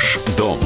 Ваш дом.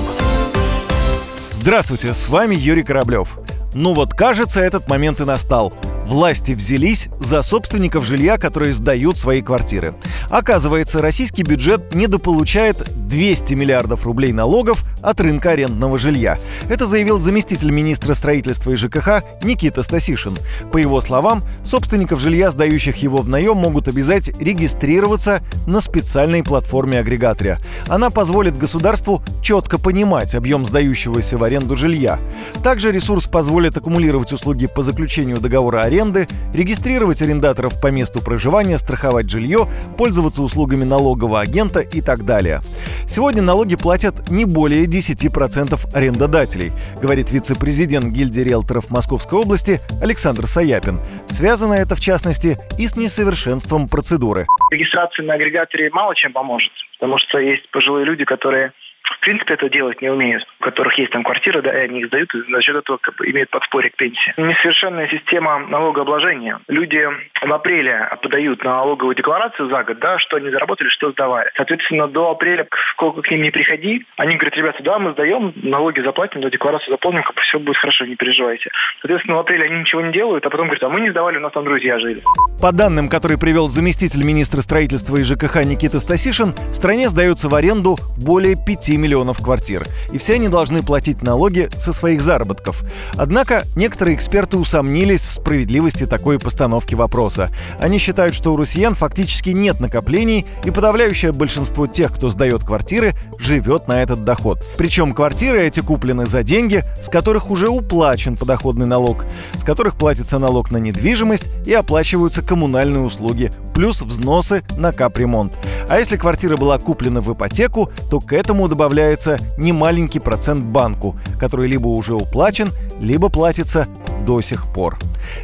Здравствуйте, с вами Юрий Кораблев. Ну вот, кажется, этот момент и настал. Власти взялись за собственников жилья, которые сдают свои квартиры. Оказывается, российский бюджет недополучает 200 миллиардов рублей налогов от рынка арендного жилья. Это заявил заместитель министра строительства и ЖКХ Никита Стасишин. По его словам, собственников жилья, сдающих его в наем, могут обязать регистрироваться на специальной платформе-агрегаторе. Она позволит государству четко понимать объем сдающегося в аренду жилья. Также ресурс позволит аккумулировать услуги по заключению договора аренды аренды, регистрировать арендаторов по месту проживания, страховать жилье, пользоваться услугами налогового агента и так далее. Сегодня налоги платят не более 10% арендодателей, говорит вице-президент гильдии риэлторов Московской области Александр Саяпин. Связано это, в частности, и с несовершенством процедуры. Регистрация на агрегаторе мало чем поможет, потому что есть пожилые люди, которые в принципе это делать не умеют, которых есть там квартиры, да, и они их сдают, и за счет этого как бы, имеют подспорье к пенсии. Несовершенная система налогообложения. Люди в апреле подают налоговую декларацию за год, да, что они заработали, что сдавали. Соответственно, до апреля, сколько к ним не приходи, они говорят, ребята, да, мы сдаем, налоги заплатим, да, декларацию заполним, как бы все будет хорошо, не переживайте. Соответственно, в апреле они ничего не делают, а потом говорят, а мы не сдавали, у нас там друзья жили. По данным, которые привел заместитель министра строительства и ЖКХ Никита Стасишин, в стране сдаются в аренду более 5 миллионов квартир, и все они должны платить налоги со своих заработков. Однако некоторые эксперты усомнились в справедливости такой постановки вопроса. Они считают, что у россиян фактически нет накоплений, и подавляющее большинство тех, кто сдает квартиры, живет на этот доход. Причем квартиры эти куплены за деньги, с которых уже уплачен подоходный налог, с которых платится налог на недвижимость и оплачиваются коммунальные услуги, плюс взносы на капремонт. А если квартира была куплена в ипотеку, то к этому добавляется немаленький процент банку, который либо уже уплачен, либо платится до сих пор.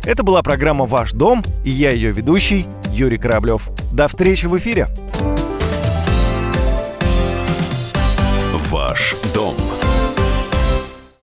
Это была программа «Ваш дом» и я ее ведущий Юрий Кораблев. До встречи в эфире! Ваш дом.